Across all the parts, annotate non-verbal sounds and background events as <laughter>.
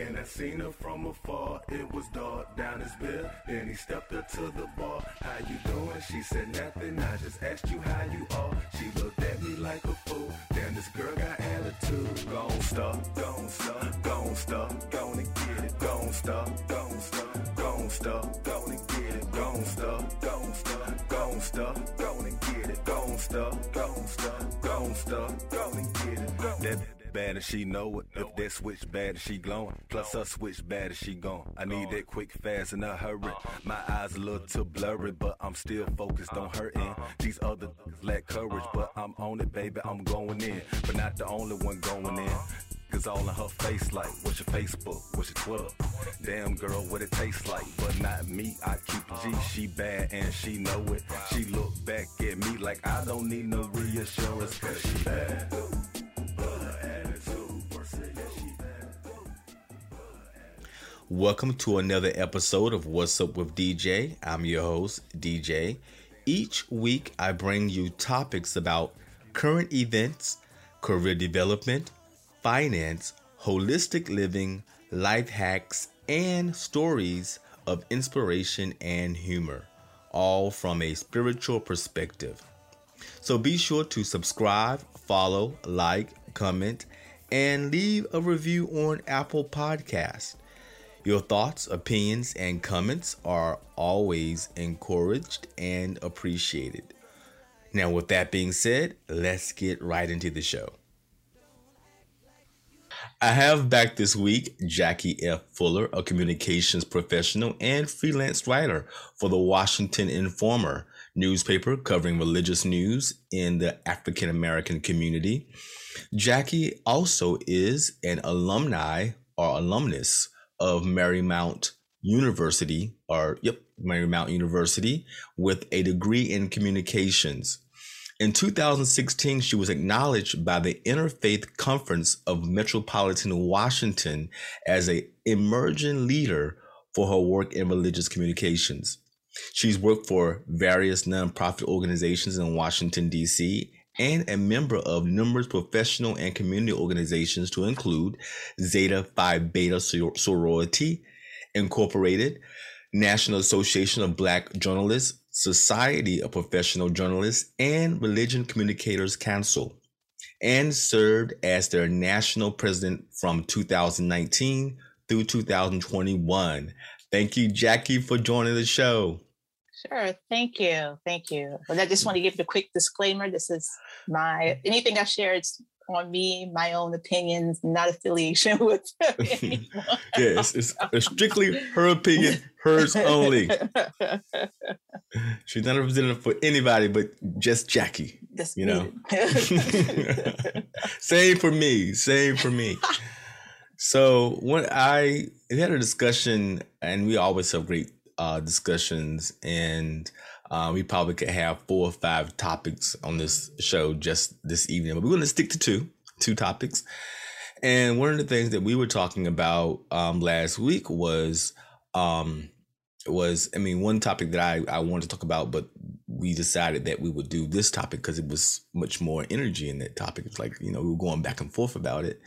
And I seen her from afar, it was dark down his bill. Then he stepped up to the bar. How you doing? She said nothing. I just asked you how you are. She looked at me like a fool. Damn, this girl got attitude. Gon' stop, gon' stop, gon' stop, gon' get it. Gon' stop, gon' stop, gon' stop, gon' get it. Gon' stop, gon' stop, gon' stop, gon' get it. Gon' stop, gon' stop, gon' stop, gon' get it. Bad and she know it. If that switch bad and she glowing. Plus her switch bad and she gone. I need that quick, fast, and a hurry. My eyes a little too blurry, but I'm still focused on her end. These other lack courage, but I'm on it, baby. I'm going in, but not the only one going in. Cause all in her face like, what's your Facebook? What's your Twitter? Damn girl, what it tastes like, but not me. I keep a G. She bad and she know it. She look back at me like I don't need no reassurance cause she bad. Welcome to another episode of What's Up with DJ. I'm your host, DJ. Each week, I bring you topics about current events, career development, finance, holistic living, life hacks, and stories of inspiration and humor, all from a spiritual perspective. So be sure to subscribe, follow, like, comment, and leave a review on Apple Podcast. Your thoughts, opinions, and comments are always encouraged and appreciated. Now, with that being said, let's get right into the show. I have back this week Jackie F. Fuller, a communications professional and freelance writer for the Washington Informer newspaper covering religious news in the African American community. Jackie also is an alumni or alumnus of Marymount University, or yep, Marymount University, with a degree in communications. In 2016, she was acknowledged by the Interfaith Conference of Metropolitan Washington as an emerging leader for her work in religious communications. She's worked for various nonprofit organizations in Washington, D.C., and a member of numerous professional and community organizations to include Zeta Phi Beta Sorority Incorporated, National Association of Black Journalists, Society of Professional Journalists, and Religion Communicators Council, and served as their national president from 2019 through 2021. Thank you, Jackie, for joining the show. Sure. Thank you. Thank you. But I just want to give a quick disclaimer. This is my anything I share. It's on me, my own opinions, not affiliation <laughs> with <laughs> anyone. yes, it's, it's strictly her opinion, hers only. <laughs> She's not a representative for anybody but just Jackie. Just you know. same for me. Same for me. So when I we had a discussion, and we always have great uh, discussions, and uh, we probably could have four or five topics on this show just this evening, but we're going to stick to two, two topics. And one of the things that we were talking about um, last week was, um, was I mean, one topic that I, I wanted to talk about, but we decided that we would do this topic because it was much more energy in that topic. It's like you know we were going back and forth about it.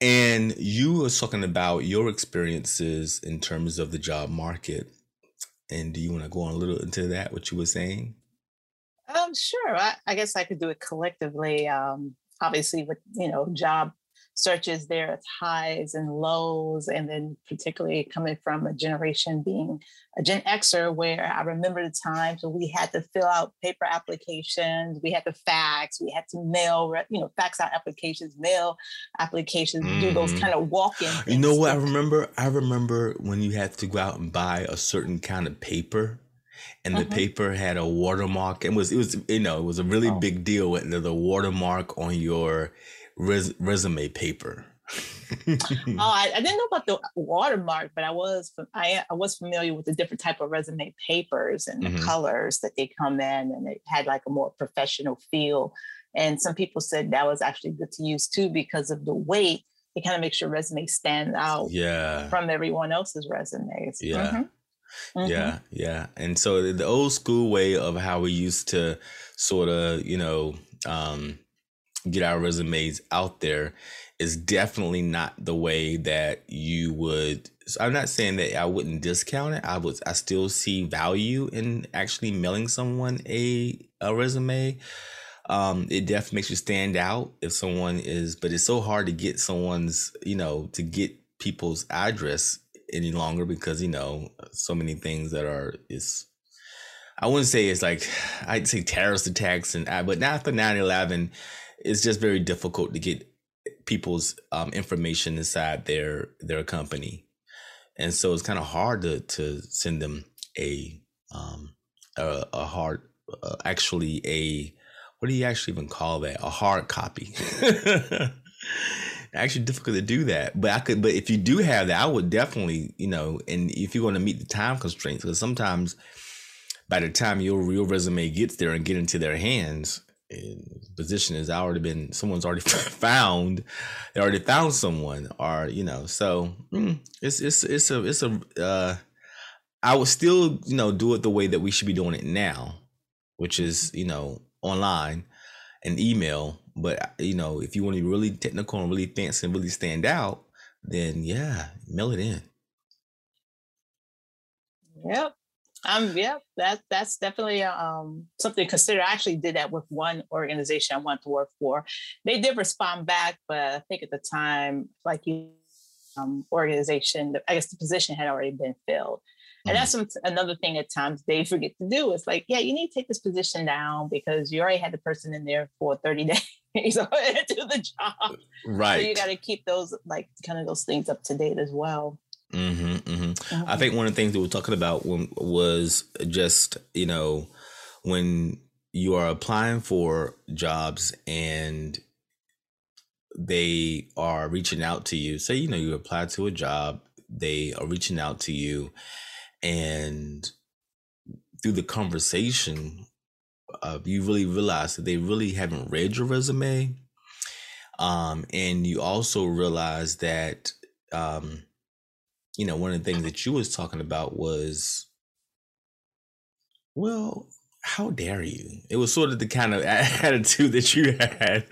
And you were talking about your experiences in terms of the job market. And do you want to go on a little into that, what you were saying? Um, sure. I, I guess I could do it collectively. Um, obviously, with you know, job searches there its highs and lows and then particularly coming from a generation being a gen xer where i remember the times when we had to fill out paper applications we had to fax we had to mail you know fax out applications mail applications mm. do those mm-hmm. kind of walk-in you know what i remember i remember when you had to go out and buy a certain kind of paper and the mm-hmm. paper had a watermark. It was it was you know it was a really oh. big deal with the, the watermark on your res- resume paper. <laughs> oh, I, I, didn't know about the watermark, but I was I, I was familiar with the different type of resume papers and mm-hmm. the colors that they come in, and it had like a more professional feel. And some people said that was actually good to use too because of the weight. It kind of makes your resume stand out yeah. from everyone else's resumes. Yeah. Mm-hmm. Mm-hmm. Yeah, yeah. And so the old school way of how we used to sort of, you know, um, get our resumes out there is definitely not the way that you would so I'm not saying that I wouldn't discount it. I would I still see value in actually mailing someone a a resume. Um, it definitely makes you stand out if someone is, but it's so hard to get someone's, you know, to get people's address any longer because you know so many things that are is I wouldn't say it's like <sighs> I'd say terrorist attacks and but after 9-11 it's just very difficult to get people's um, information inside their their company. And so it's kind of hard to to send them a um a, a hard uh, actually a what do you actually even call that? A hard copy. <laughs> Actually difficult to do that but i could but if you do have that i would definitely you know and if you're going to meet the time constraints because sometimes by the time your real resume gets there and get into their hands position has already been someone's already <laughs> found they already found someone or you know so mm, it's it's it's a it's a uh i would still you know do it the way that we should be doing it now which is you know online and email. But you know if you want to be really technical and really fancy and really stand out then yeah mail it in. Yep um, yeah, that that's definitely um, something to consider. I actually did that with one organization I wanted to work for. They did respond back, but I think at the time, like you, um, organization, I guess the position had already been filled. And that's mm-hmm. some, another thing at times they forget to do. It's like, yeah, you need to take this position down because you already had the person in there for 30 <laughs> days to do the job. Right. So you got to keep those, like, kind of those things up to date as well. Mm-hmm, mm-hmm. I think one of the things that we are talking about when, was just you know when you are applying for jobs and they are reaching out to you. Say you know you apply to a job, they are reaching out to you, and through the conversation, uh, you really realize that they really haven't read your resume, um, and you also realize that. Um, you know, one of the things that you was talking about was, well, how dare you? It was sort of the kind of <laughs> attitude that you had,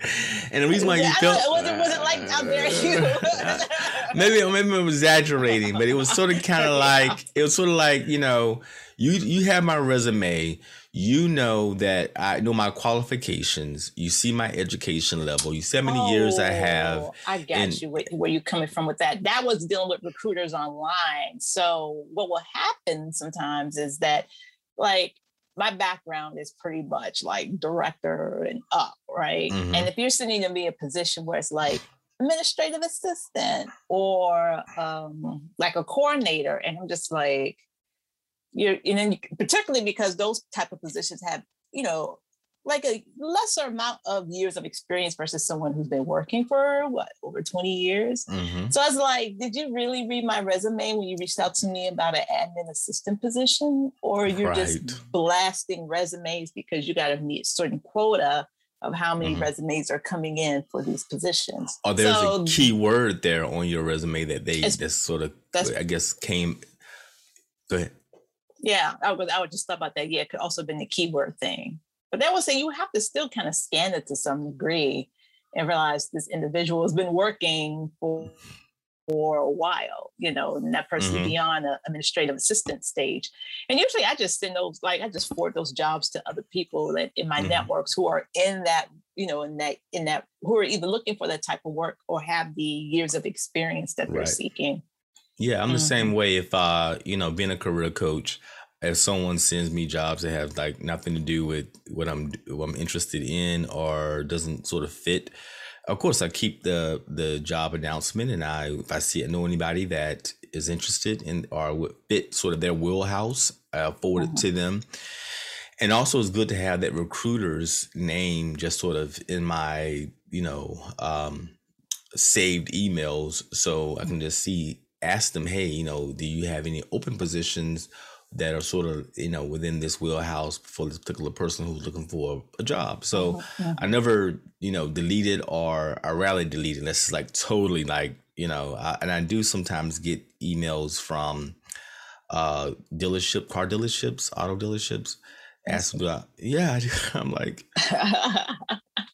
and the reason why you I felt it wasn't, wasn't like how dare you. <laughs> maybe maybe I'm exaggerating, but it was sort of <laughs> kind of like it was sort of like you know, you you have my resume, you know that I know my qualifications. You see my education level. You see how many oh, years I have. Oh, I got and, you. Where, where you coming from with that? That was dealing with recruiters online. So what will happen sometimes is that, like, my background is pretty much like director and up, right? Mm-hmm. And if you're sitting in me a position where it's like administrative assistant or um, like a coordinator, and I'm just like, you're and then particularly because those type of positions have you know like a lesser amount of years of experience versus someone who's been working for what over 20 years mm-hmm. so i was like did you really read my resume when you reached out to me about an admin assistant position or you're right. just blasting resumes because you got to meet a certain quota of how many mm-hmm. resumes are coming in for these positions oh there's so, a key word there on your resume that they just sort of i guess came go ahead yeah, I would I would just thought about that. Yeah, it could also have been the keyword thing. But that was saying you have to still kind of scan it to some degree and realize this individual has been working for for a while, you know, and that person mm-hmm. beyond the administrative assistant stage. And usually I just send those, like I just forward those jobs to other people that in my mm-hmm. networks who are in that, you know, in that, in that, who are either looking for that type of work or have the years of experience that they're right. seeking. Yeah, I'm mm-hmm. the same mm-hmm. way. If uh, you know, being a career coach, if someone sends me jobs that have like nothing to do with what I'm what I'm interested in or doesn't sort of fit, of course I keep the the job announcement and I if I see it, know anybody that is interested in or would fit sort of their wheelhouse, I forward mm-hmm. it to them. And also it's good to have that recruiter's name just sort of in my, you know, um, saved emails so I can just see ask them, hey, you know, do you have any open positions that are sort of, you know, within this wheelhouse for this particular person who's looking for a job? So mm-hmm. I never, you know, deleted or I rarely deleted. unless it's like totally like, you know, I, and I do sometimes get emails from uh dealership, car dealerships, auto dealerships, ask about, yeah, <laughs> I'm like, <laughs>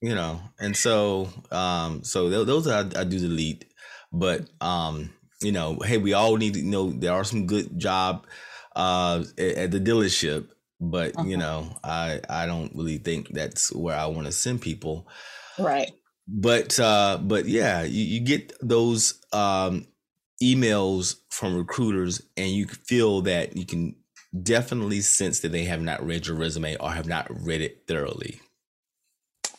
You know, and so um, so th- those I, I do delete, but um, you know, hey, we all need to you know there are some good job uh at, the dealership, but uh-huh. you know, I I don't really think that's where I want to send people. Right. But uh but yeah, you, you get those um emails from recruiters and you feel that you can definitely sense that they have not read your resume or have not read it thoroughly.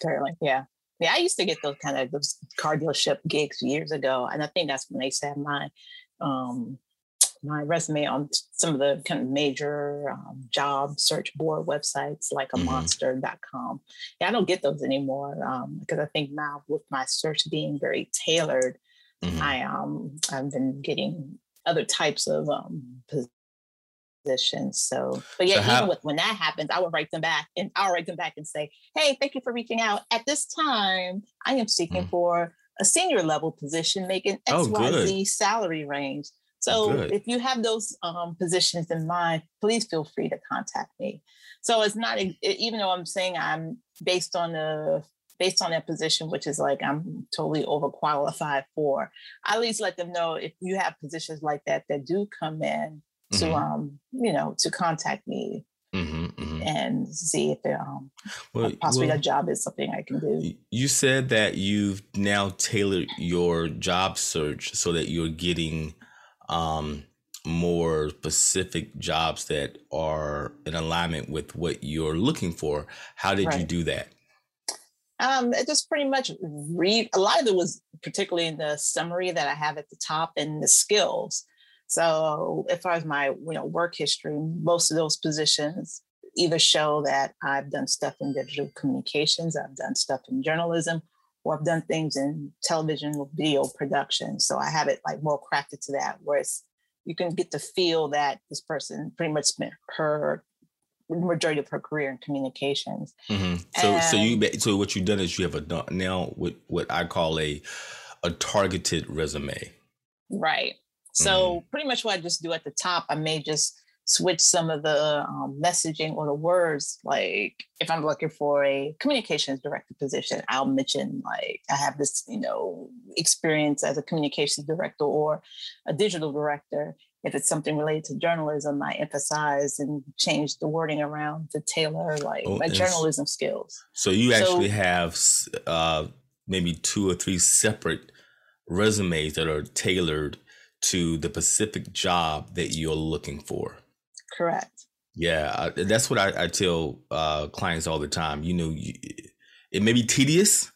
Thoroughly, yeah. Yeah, I used to get those kind of those car dealership gigs years ago, and I think that's when they said my um, my resume on some of the kind of major um, job search board websites like a mm-hmm. monster.com. Yeah, I don't get those anymore um, because I think now with my search being very tailored, mm-hmm. I um I've been getting other types of um, positions. So, but yeah, so how, even with, when that happens, I would write them back and I'll write them back and say, "Hey, thank you for reaching out. At this time, I am seeking mm-hmm. for." A senior level position making XYZ oh, salary range. So Good. if you have those um, positions in mind, please feel free to contact me. So it's not even though I'm saying I'm based on the based on that position, which is like I'm totally overqualified for. I at least let them know if you have positions like that that do come in mm-hmm. to um you know to contact me mm-hmm, mm-hmm. and see if um well, possibly well, that job is something I can do. You said that you've now tailored your job search so that you're getting um, more specific jobs that are in alignment with what you're looking for. How did right. you do that? Um, it just pretty much read a lot of it was particularly in the summary that I have at the top and the skills. So as far as my you know work history, most of those positions either show that I've done stuff in digital communications, I've done stuff in journalism, or I've done things in television or video production. So I have it like more crafted to that, where it's you can get to feel that this person pretty much spent her majority of her career in communications. Mm-hmm. So, and, so you so what you've done is you have a now what what I call a a targeted resume. Right. So mm-hmm. pretty much what I just do at the top, I may just switch some of the um, messaging or the words. Like if I'm looking for a communications director position, I'll mention like I have this, you know, experience as a communications director or a digital director. If it's something related to journalism, I emphasize and change the wording around to tailor like oh, my journalism skills. So you actually so, have uh, maybe two or three separate resumes that are tailored to the specific job that you're looking for. Correct. Yeah, that's what I, I tell uh, clients all the time. You know, you, it may be tedious,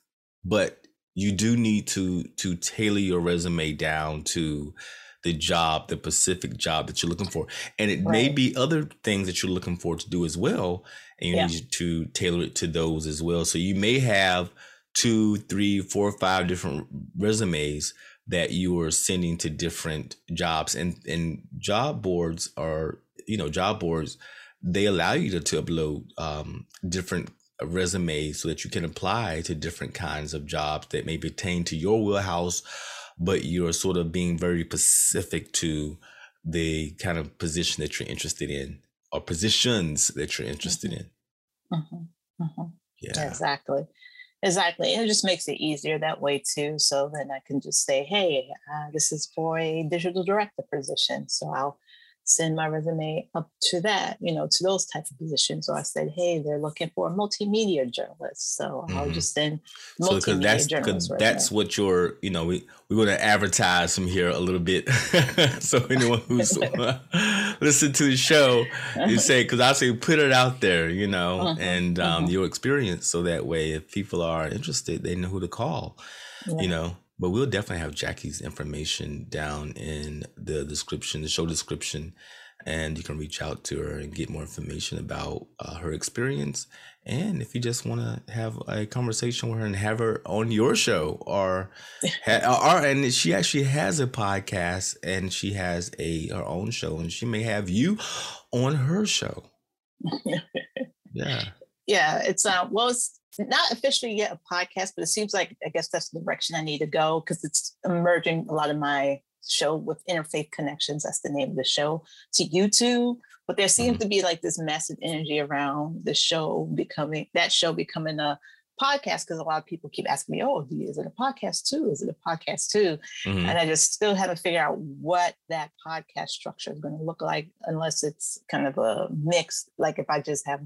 but you do need to to tailor your resume down to the job, the specific job that you're looking for, and it right. may be other things that you're looking for to do as well, and you yeah. need to tailor it to those as well. So you may have two, three, four, five different resumes that you are sending to different jobs, and and job boards are you know job boards they allow you to, to upload um, different resumes so that you can apply to different kinds of jobs that may pertain to your wheelhouse but you're sort of being very specific to the kind of position that you're interested in or positions that you're interested mm-hmm. in mm-hmm. Mm-hmm. yeah exactly exactly it just makes it easier that way too so then i can just say hey uh, this is for a digital director position so i'll send my resume up to that, you know, to those types of positions. So I said, hey, they're looking for a multimedia journalist. So mm-hmm. I'll just send multimedia so, that's, journalist. That's what your, you know, we, we want to advertise from here a little bit. <laughs> so anyone who's <laughs> listen to the show, <laughs> you say, because I say put it out there, you know, uh-huh. and um, uh-huh. your experience. So that way, if people are interested, they know who to call, yeah. you know. But we'll definitely have Jackie's information down in the description, the show description, and you can reach out to her and get more information about uh, her experience. And if you just want to have a conversation with her and have her on your show, or, ha- <laughs> or and she actually has a podcast and she has a her own show, and she may have you on her show. <laughs> yeah. Yeah, it's uh well, it's not officially yet a podcast, but it seems like I guess that's the direction I need to go because it's emerging a lot of my show with interfaith connections. That's the name of the show to YouTube. But there seems mm-hmm. to be like this massive energy around the show becoming that show becoming a podcast because a lot of people keep asking me, "Oh, is it a podcast too? Is it a podcast too?" Mm-hmm. And I just still haven't figured out what that podcast structure is going to look like, unless it's kind of a mix. Like if I just have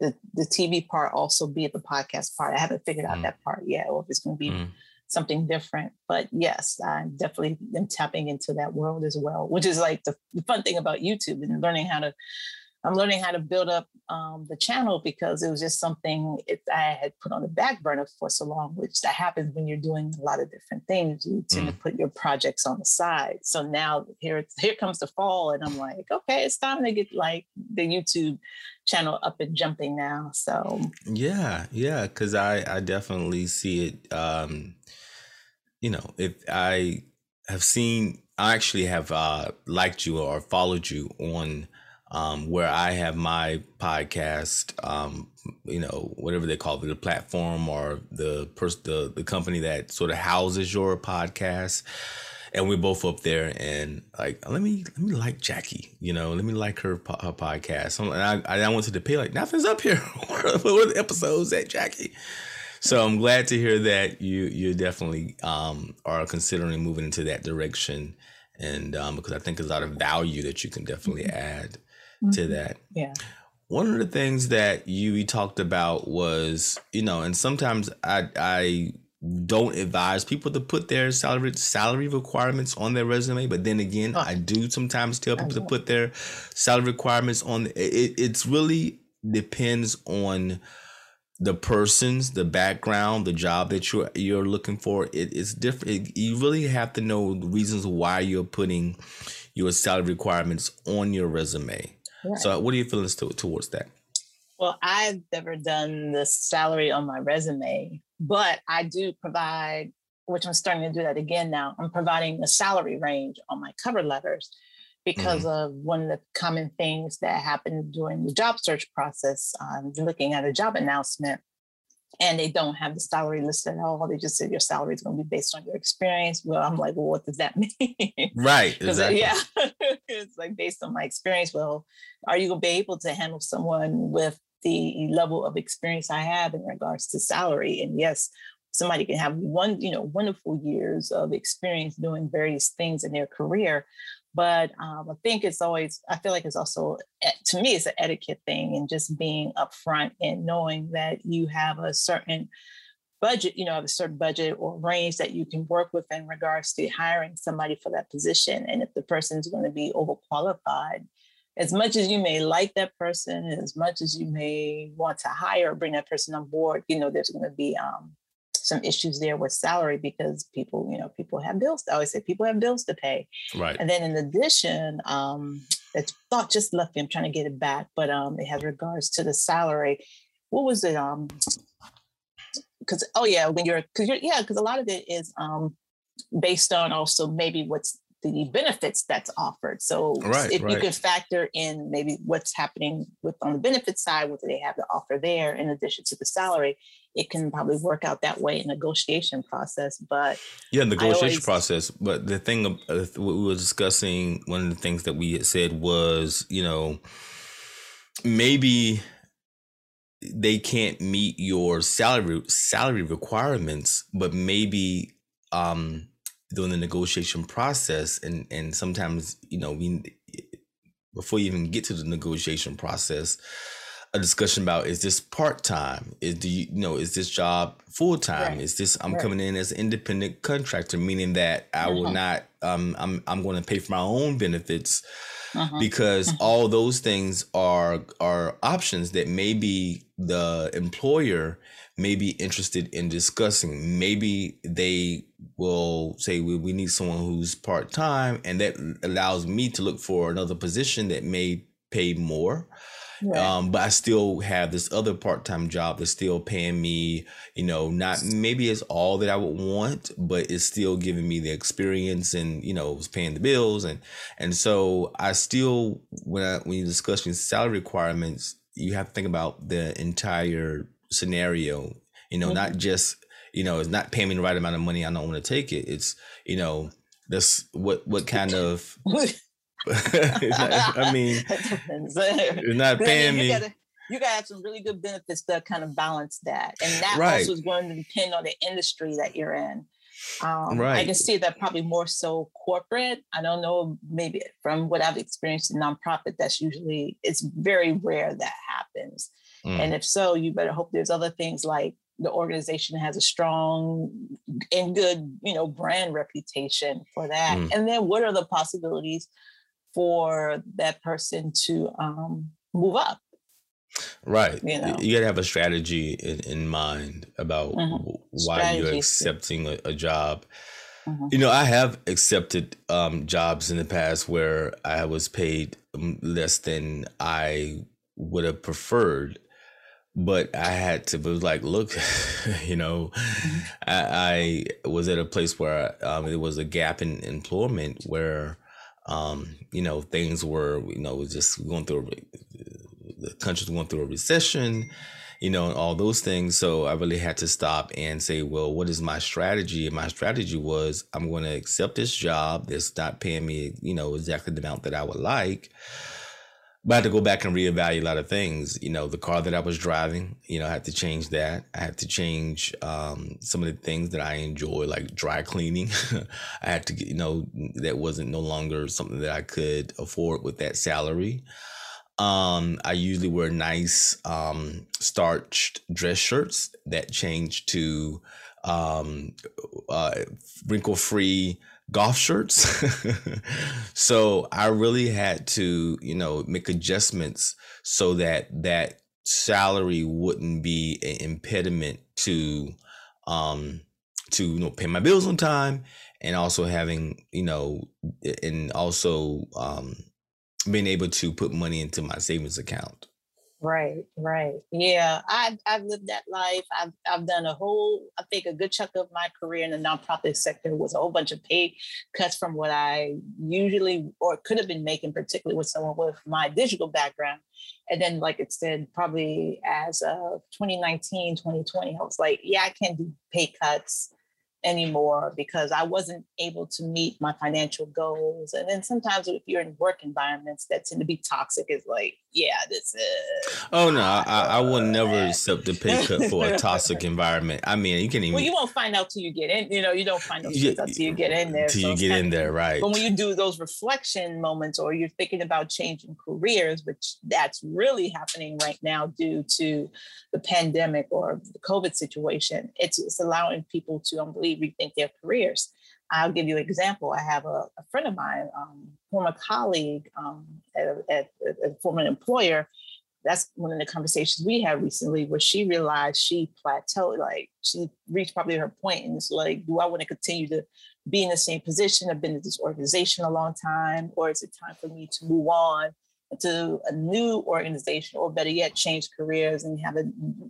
the the TV part also be the podcast part. I haven't figured out mm-hmm. that part yet, or if it's going to be. Mm-hmm. Something different, but yes, I definitely am tapping into that world as well, which is like the, the fun thing about YouTube and learning how to I'm learning how to build up um, the channel because it was just something it, I had put on the back burner for so long, which that happens when you're doing a lot of different things. You tend mm. to put your projects on the side. So now here, here comes the fall, and I'm like, okay, it's time to get like the YouTube channel up and jumping now. So yeah, yeah, because I I definitely see it. Um, you know, if I have seen, I actually have uh, liked you or followed you on um, where I have my podcast, um, you know, whatever they call it, the platform or the person, the, the company that sort of houses your podcast. And we're both up there and like, let me, let me like Jackie, you know, let me like her, her podcast. And I, I went to the pay like nothing's up here. <laughs> what are the episodes at Jackie? So I'm glad to hear that you, you definitely, um, are considering moving into that direction. And, um, because I think there's a lot of value that you can definitely mm-hmm. add mm-hmm. to that. Yeah. One of the things that you talked about was, you know, and sometimes I I don't advise people to put their salary salary requirements on their resume, but then again, oh. I do sometimes tell people to put their salary requirements on. It, it's really depends on the person's the background the job that you're you're looking for it, it's different you really have to know the reasons why you're putting your salary requirements on your resume Right. So, what are your feelings to, towards that? Well, I've never done the salary on my resume, but I do provide, which I'm starting to do that again now. I'm providing the salary range on my cover letters because mm-hmm. of one of the common things that happened during the job search process. Um, looking at a job announcement, and they don't have the salary listed at all. They just said your salary is going to be based on your experience. Well, I'm like, well, what does that <laughs> mean? Right. Exactly. Yeah. <laughs> it's like based on my experience. Well, are you going to be able to handle someone with the level of experience I have in regards to salary? And yes, somebody can have one, you know, wonderful years of experience doing various things in their career, but um, I think it's always, I feel like it's also, eh, to me, it's an etiquette thing and just being upfront and knowing that you have a certain budget, you know, have a certain budget or range that you can work with in regards to hiring somebody for that position. And if the person is going to be overqualified, as much as you may like that person, as much as you may want to hire or bring that person on board, you know, there's going to be um, some issues there with salary because people, you know, people have bills. I always say people have bills to pay. Right. And then in addition, um, that thought just left me. I'm trying to get it back, but um, it has regards to the salary. What was it? Um, because oh yeah, when you're because you're yeah, because a lot of it is um based on also maybe what's the benefits that's offered. So right, if right. you can factor in maybe what's happening with on the benefit side, what do they have to offer there in addition to the salary, it can probably work out that way in negotiation process. But yeah, negotiation always, process. But the thing uh, we were discussing, one of the things that we had said was, you know, maybe they can't meet your salary salary requirements, but maybe um during the negotiation process and and sometimes you know we before you even get to the negotiation process a discussion about is this part-time is do you, you know is this job full-time right. is this i'm right. coming in as an independent contractor meaning that i uh-huh. will not um i'm i'm going to pay for my own benefits uh-huh. because uh-huh. all those things are are options that maybe the employer may be interested in discussing. Maybe they will say we, we need someone who's part time, and that allows me to look for another position that may pay more. Right. Um, but I still have this other part time job that's still paying me, you know, not maybe it's all that I would want, but it's still giving me the experience and you know, it's paying the bills and and so I still when I when you discuss salary requirements, you have to think about the entire scenario. You know, mm-hmm. not just you know, it's not paying me the right amount of money. I don't want to take it. It's you know, this what what kind of. <laughs> I mean, <laughs> <laughs> it's not paying me. you gotta have some really good benefits to kind of balance that. And that right. also is going to depend on the industry that you're in. Um, right. I can see that probably more so corporate. I don't know, maybe from what I've experienced in nonprofit, that's usually, it's very rare that happens. Mm. And if so, you better hope there's other things like the organization has a strong and good, you know, brand reputation for that. Mm. And then what are the possibilities for that person to um, move up? Right. You, know? you got to have a strategy in, in mind about mm-hmm. why strategy. you're accepting a, a job. Mm-hmm. You know, I have accepted um, jobs in the past where I was paid um, less than I would have preferred, but I had to be like, look, <laughs> you know, mm-hmm. I, I, was at a place where um, there was a gap in employment where, um, you know, things were, you know, just going through the country's going through a recession, you know, and all those things. So I really had to stop and say, well, what is my strategy? And my strategy was I'm going to accept this job that's not paying me, you know, exactly the amount that I would like. But I had to go back and reevaluate a lot of things. You know, the car that I was driving, you know, I had to change that. I had to change um, some of the things that I enjoy, like dry cleaning. <laughs> I had to, get, you know, that wasn't no longer something that I could afford with that salary. Um, I usually wear nice um, starched dress shirts that change to um, uh, wrinkle free golf shirts. <laughs> so I really had to, you know, make adjustments so that that salary wouldn't be an impediment to um to you know pay my bills on time and also having you know and also um being able to put money into my savings account. Right, right. Yeah, I've I've lived that life. I've I've done a whole, I think a good chunk of my career in the nonprofit sector was a whole bunch of pay cuts from what I usually or could have been making, particularly with someone with my digital background. And then, like it said, probably as of 2019, 2020, I was like, yeah, I can't do pay cuts anymore because I wasn't able to meet my financial goals. And then sometimes if you're in work environments that tend to be toxic, it's like, yeah, this is. Oh no, I, I will never accept a pay cut for a toxic <laughs> environment. I mean, you can't even. Well, you won't find out till you get in. You know, you don't find out yeah, till you get in there. Till so you get in there, right? But when you do those reflection moments, or you're thinking about changing careers, which that's really happening right now due to the pandemic or the COVID situation, it's, it's allowing people to rethink their careers. I'll give you an example. I have a, a friend of mine, um, former colleague um, at, at, at, a former employer. That's one of the conversations we had recently where she realized she plateaued, like she reached probably her point and it's like, do I want to continue to be in the same position? I've been at this organization a long time, or is it time for me to move on to a new organization, or better yet, change careers and have a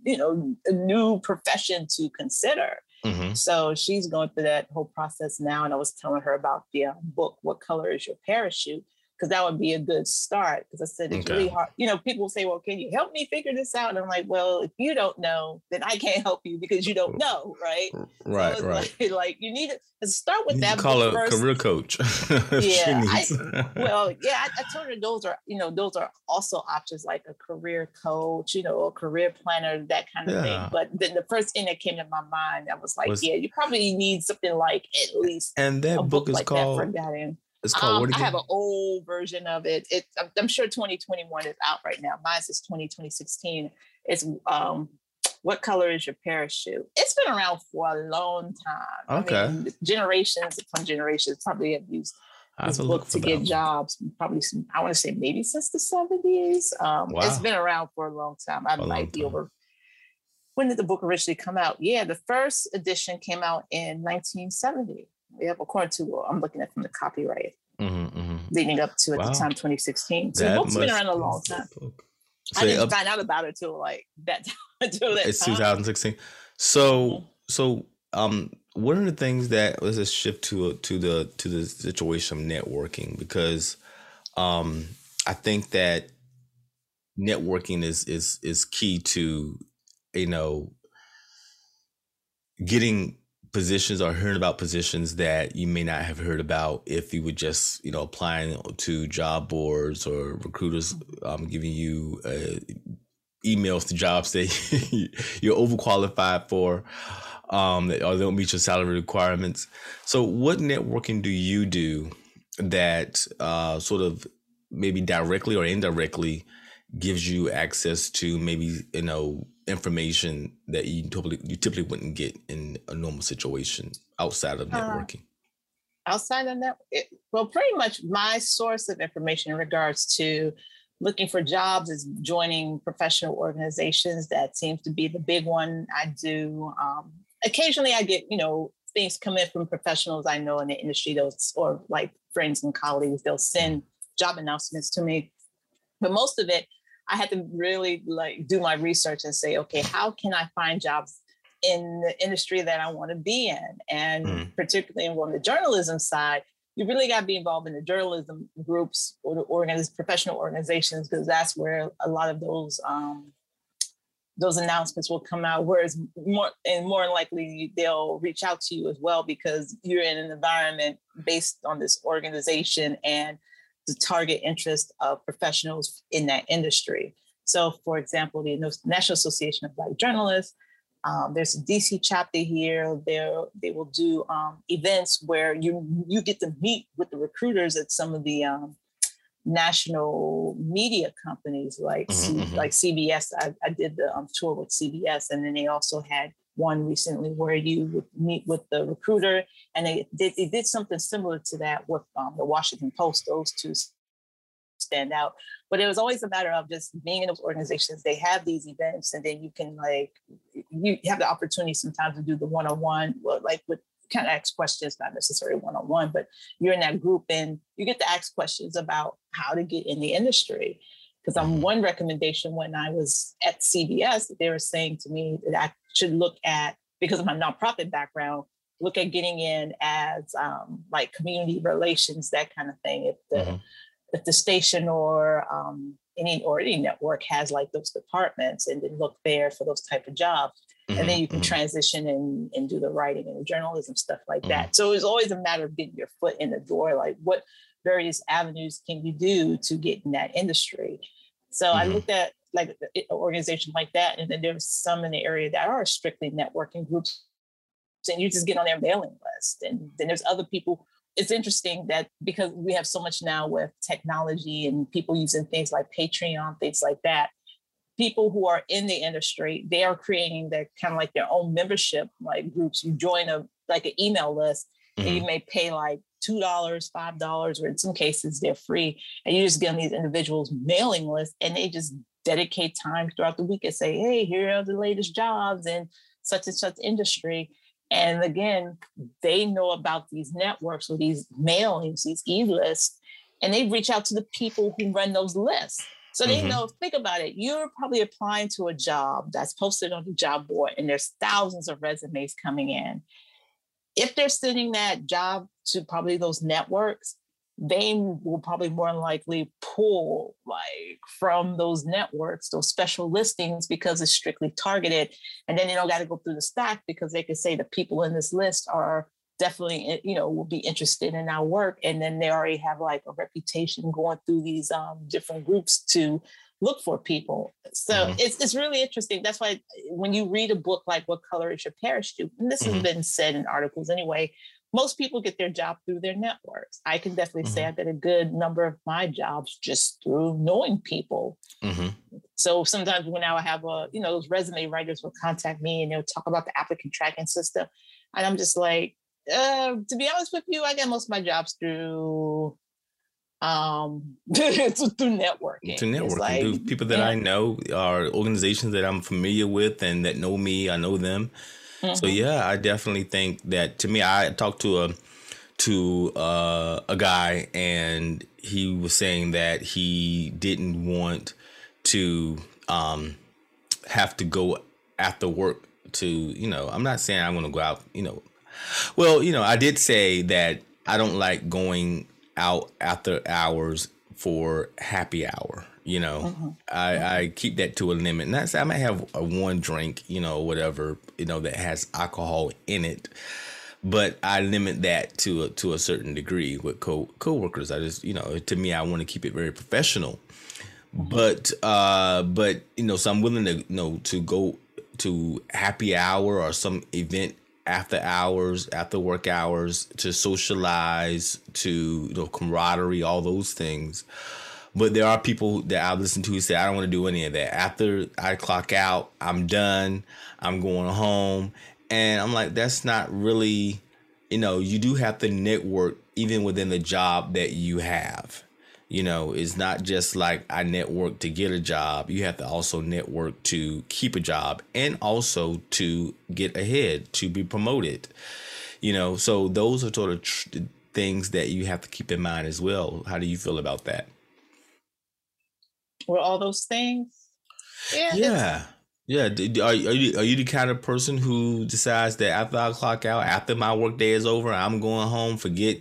you know a new profession to consider? Mm-hmm. So she's going through that whole process now. And I was telling her about the uh, book, What Color is Your Parachute? Because that would be a good start. Because I said it's okay. really hard. You know, people say, "Well, can you help me figure this out?" And I'm like, "Well, if you don't know, then I can't help you because you don't know, right?" Right, so right. Like, <laughs> like, you need to start with that. Call a first. career coach. <laughs> yeah, I, <laughs> well, yeah, I, I told her those are you know those are also options like a career coach, you know, a career planner, that kind of yeah. thing. But then the first thing that came to my mind, I was like, was, yeah, you probably need something like at least. And that book, book, is like called. It's called. Um, I have an old version of it. It I'm, I'm sure 2021 is out right now. Mine is 20, 2016. It's um, what color is your parachute? It's been around for a long time. Okay. I mean, generations upon generations probably have used this book to get jobs. Probably, some, I want to say maybe since the 70s. Um, wow. It's been around for a long time. I a might be over. When did the book originally come out? Yeah, the first edition came out in 1970 yeah, according to what I'm looking at from the copyright mm-hmm, mm-hmm. leading up to at wow. the time 2016. So that the book's been around a long time. So I didn't up, find out about it till like that <laughs> time. Until that it's time. 2016. So so um one of the things that let's just shift to to the to the situation of networking because um I think that networking is is is key to you know getting positions or hearing about positions that you may not have heard about if you were just you know applying to job boards or recruiters um, giving you a emails to jobs that <laughs> you're overqualified for, um, or don't meet your salary requirements. So, what networking do you do that uh, sort of maybe directly or indirectly gives you access to maybe you know information that you typically you typically wouldn't get in a normal situation outside of uh, networking? Uh, outside of that, it, well, pretty much my source of information in regards to looking for jobs is joining professional organizations. That seems to be the big one I do. Um, occasionally, I get you know things come in from professionals I know in the industry, those or like friends and colleagues. They'll send job announcements to me, but most of it I had to really like do my research and say, okay, how can I find jobs in the industry that I want to be in? And mm. particularly on the journalism side, you really got to be involved in the journalism groups or the organiz- professional organizations because that's where a lot of those um, those announcements will come out. Whereas more and more likely they'll reach out to you as well because you're in an environment based on this organization and the target interest of professionals in that industry. So, for example, the National Association of Black Journalists, um, there's a DC chapter here. They they will do um, events where you you get to meet with the recruiters at some of the um, national media companies like mm-hmm, C, mm-hmm. like CBS. I, I did the um, tour with CBS, and then they also had one recently where you would meet with the recruiter, and they did, they did something similar to that with um, the Washington Post. Those two stand out, but it was always a matter of just being in those organizations. They have these events, and then you can like you have the opportunity sometimes to do the one on one, like with kind of ask questions, not necessarily one on one, but you're in that group and you get to ask questions about how to get in the industry. Because on mm-hmm. one recommendation when I was at CBS, they were saying to me that I should look at because of my nonprofit background look at getting in as um, like community relations that kind of thing if the mm-hmm. if the station or um, any or any network has like those departments and then look there for those type of jobs mm-hmm. and then you can mm-hmm. transition and, and do the writing and the journalism stuff like that mm-hmm. so it's always a matter of getting your foot in the door like what various avenues can you do to get in that industry so i mm-hmm. looked at like an organization like that. And then there's some in the area that are strictly networking groups. And you just get on their mailing list. And then there's other people. It's interesting that because we have so much now with technology and people using things like Patreon, things like that, people who are in the industry, they are creating their kind of like their own membership like groups. You join a like an email list mm-hmm. and you mm-hmm. may pay like two dollars, five dollars, or in some cases they're free. And you just get on these individuals' mailing list and they just dedicate time throughout the week and say, hey, here are the latest jobs in such and such industry. And again, they know about these networks or these mailings, these e-lists, and they reach out to the people who run those lists. So they mm-hmm. know, think about it. You're probably applying to a job that's posted on the job board, and there's thousands of resumes coming in. If they're sending that job to probably those networks, they will probably more likely pull like from those networks those special listings because it's strictly targeted. And then they don't got to go through the stack because they can say the people in this list are definitely eh, you know will be interested in our work. And then they already have like a reputation going through these um, different groups to look for people so mm-hmm. it's, it's really interesting that's why when you read a book like what color is your parachute and this mm-hmm. has been said in articles anyway most people get their job through their networks. I can definitely mm-hmm. say I get a good number of my jobs just through knowing people. Mm-hmm. So sometimes when I have a, you know, those resume writers will contact me and they'll talk about the applicant tracking system. And I'm just like, uh, to be honest with you, I get most of my jobs through um <laughs> <laughs> through networking. Through networking. Like, through people that yeah. I know are organizations that I'm familiar with and that know me, I know them. Mm-hmm. So yeah, I definitely think that. To me, I talked to a to uh, a guy, and he was saying that he didn't want to um, have to go after work to you know. I'm not saying I'm to go out. You know, well, you know, I did say that I don't like going out after hours for happy hour. You know, mm-hmm. I, mm-hmm. I keep that to a limit. Not say I might have a one drink, you know, whatever, you know, that has alcohol in it, but I limit that to a, to a certain degree with co coworkers. I just, you know, to me, I want to keep it very professional. Mm-hmm. But uh, but you know, so I'm willing to you know to go to happy hour or some event after hours, after work hours, to socialize, to you know, camaraderie, all those things. But there are people that I listen to who say, I don't want to do any of that. After I clock out, I'm done. I'm going home. And I'm like, that's not really, you know, you do have to network even within the job that you have. You know, it's not just like I network to get a job. You have to also network to keep a job and also to get ahead, to be promoted. You know, so those are sort of tr- things that you have to keep in mind as well. How do you feel about that? Well, all those things. Yeah. Yeah. Yeah, are, are you are you the kind of person who decides that after I clock out, after my workday is over, I'm going home, forget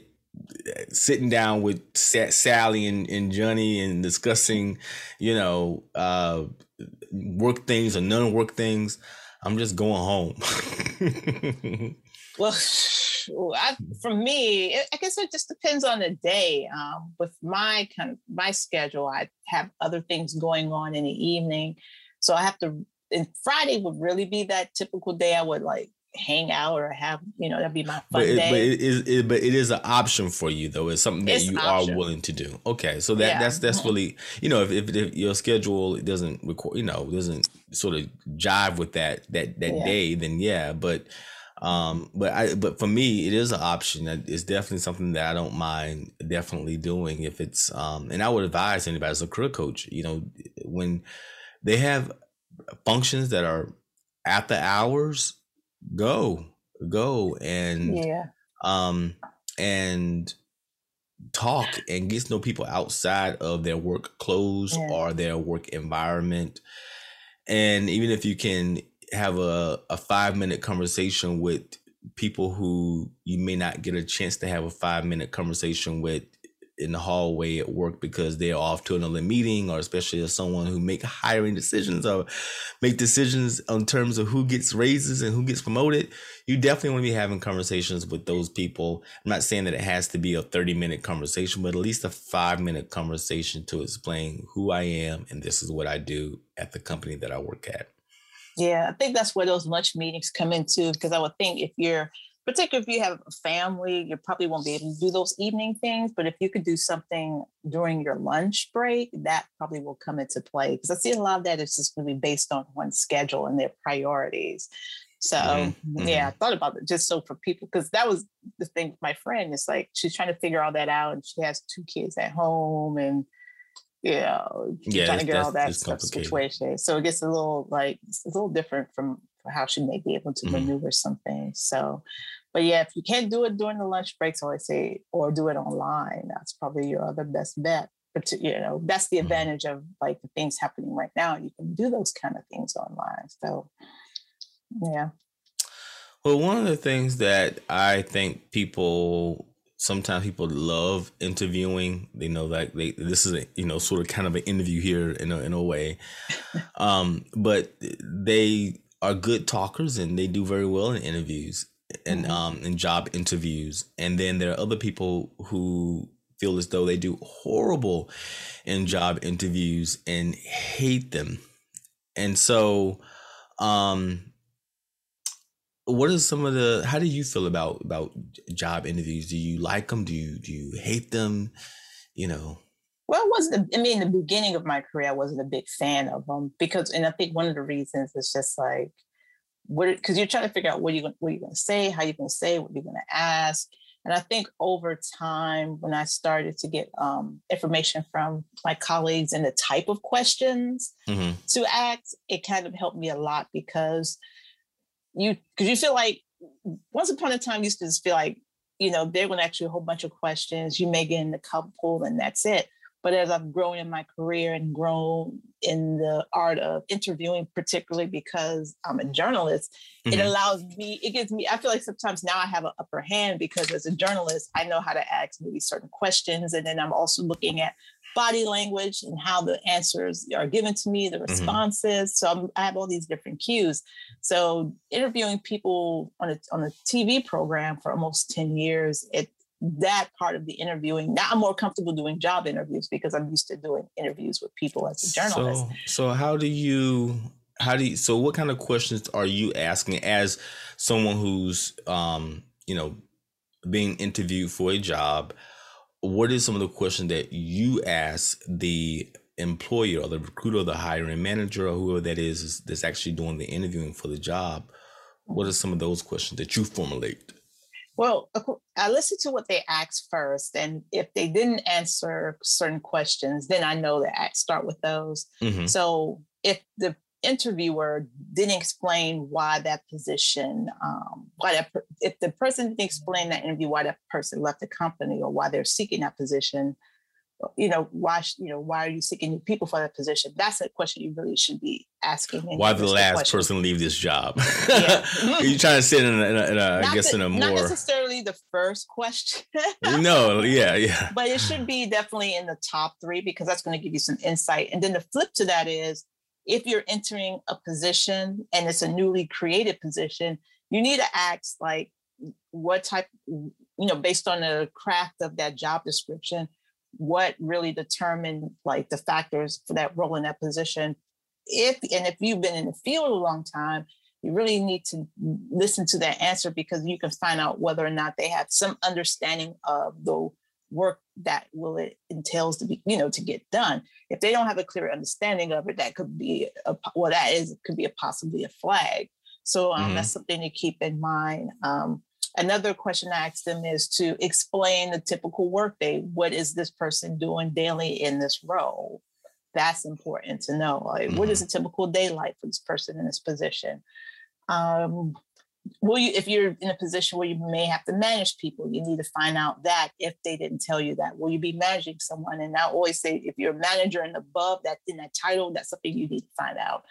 sitting down with Sally and, and Johnny and discussing, you know, uh, work things or non work things. I'm just going home. <laughs> well, <laughs> I, for me, I guess it just depends on the day. Um, with my kind of my schedule, I have other things going on in the evening, so I have to. And Friday would really be that typical day. I would like hang out or have you know that'd be my fun but it, day. But it is, it, but it is an option for you though. It's something that it's you are willing to do. Okay, so that yeah. that's that's mm-hmm. really you know if, if, if your schedule doesn't record you know doesn't sort of jive with that that that yeah. day, then yeah. But um, but I but for me it is an option. It's definitely something that I don't mind definitely doing if it's um. And I would advise anybody as a career coach, you know, when they have functions that are after hours go go and yeah um and talk and get to know people outside of their work clothes yeah. or their work environment and even if you can have a, a five minute conversation with people who you may not get a chance to have a five minute conversation with in the hallway at work because they're off to another meeting or especially as someone who make hiring decisions or make decisions in terms of who gets raises and who gets promoted you definitely want to be having conversations with those people. I'm not saying that it has to be a 30 minute conversation but at least a five minute conversation to explain who i am and this is what i do at the company that i work at. Yeah i think that's where those lunch meetings come into because i would think if you're particularly if you have a family, you probably won't be able to do those evening things. But if you could do something during your lunch break, that probably will come into play. Because I see a lot of that is just really based on one's schedule and their priorities. So mm-hmm. yeah, I thought about it just so for people because that was the thing with my friend. It's like she's trying to figure all that out, and she has two kids at home, and you know, yeah, trying to get all that stuff situation. So it gets a little like it's a little different from how she may be able to mm-hmm. maneuver some things. So but yeah, if you can't do it during the lunch breaks, so I say, or do it online, that's probably your other best bet. But you know, that's the mm-hmm. advantage of like the things happening right now. You can do those kind of things online. So yeah. Well, one of the things that I think people sometimes people love interviewing. They know that they this is a you know sort of kind of an interview here in a, in a way, <laughs> um, but they are good talkers and they do very well in interviews and mm-hmm. um in job interviews. And then there are other people who feel as though they do horrible in job interviews and hate them. And so um what are some of the how do you feel about about job interviews? Do you like them do you do you hate them? You know? Well it wasn't i mean in the beginning of my career i wasn't a big fan of them because and i think one of the reasons is just like what because you're trying to figure out what you're going what you're going to say, how you're going to say, what you're going to ask. And I think over time, when I started to get um, information from my colleagues and the type of questions mm-hmm. to ask, it kind of helped me a lot because you because you feel like once upon a time you used to just feel like you know they're going to ask you a whole bunch of questions. You may get in the couple and that's it. But as I've grown in my career and grown in the art of interviewing, particularly because I'm a journalist, mm-hmm. it allows me, it gives me, I feel like sometimes now I have an upper hand because as a journalist, I know how to ask maybe certain questions. And then I'm also looking at body language and how the answers are given to me, the mm-hmm. responses. Mm-hmm. So I'm, i have all these different cues. So interviewing people on a, on a TV program for almost 10 years, it that part of the interviewing. Now I'm more comfortable doing job interviews because I'm used to doing interviews with people as a journalist. So, so how do you how do you so what kind of questions are you asking as someone who's um you know being interviewed for a job what is some of the questions that you ask the employer or the recruiter or the hiring manager or whoever that is that's actually doing the interviewing for the job what are some of those questions that you formulate well, I listen to what they asked first, and if they didn't answer certain questions, then I know that I start with those. Mm-hmm. So if the interviewer didn't explain why that position, um, why that if the person didn't explain that interview why that person left the company or why they're seeking that position, you know why you know why are you seeking new people for that position that's a question you really should be asking why the last question. person leave this job yeah. <laughs> you trying to sit in a, in a, in a I guess the, in a more not necessarily the first question <laughs> no yeah yeah but it should be definitely in the top three because that's going to give you some insight and then the flip to that is if you're entering a position and it's a newly created position you need to ask like what type you know based on the craft of that job description what really determined like the factors for that role in that position. If and if you've been in the field a long time you really need to listen to that answer because you can find out whether or not they have some understanding of the work that will it entails to be you know to get done. If they don't have a clear understanding of it that could be a well that is could be a possibly a flag. So um, mm-hmm. that's something to keep in mind. Um, Another question I asked them is to explain the typical workday. What is this person doing daily in this role? That's important to know. Like, mm-hmm. what is mm-hmm. a typical day like for this person in this position? Um, will you, if you're in a position where you may have to manage people, you need to find out that if they didn't tell you that. Will you be managing someone? And I always say, if you're a manager and above that in that title, that's something you need to find out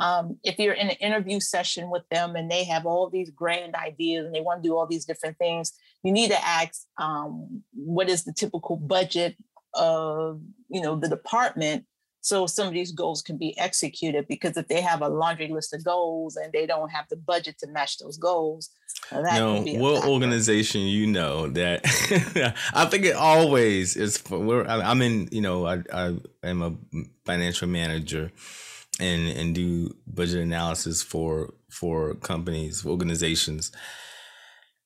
um, if you're in an interview session with them and they have all these grand ideas and they want to do all these different things, you need to ask um, what is the typical budget of you know the department so some of these goals can be executed because if they have a laundry list of goals and they don't have the budget to match those goals that no, what factor. organization you know that <laughs> I think it always is for where I'm in, you know, I, I am a financial manager and and do budget analysis for for companies, organizations.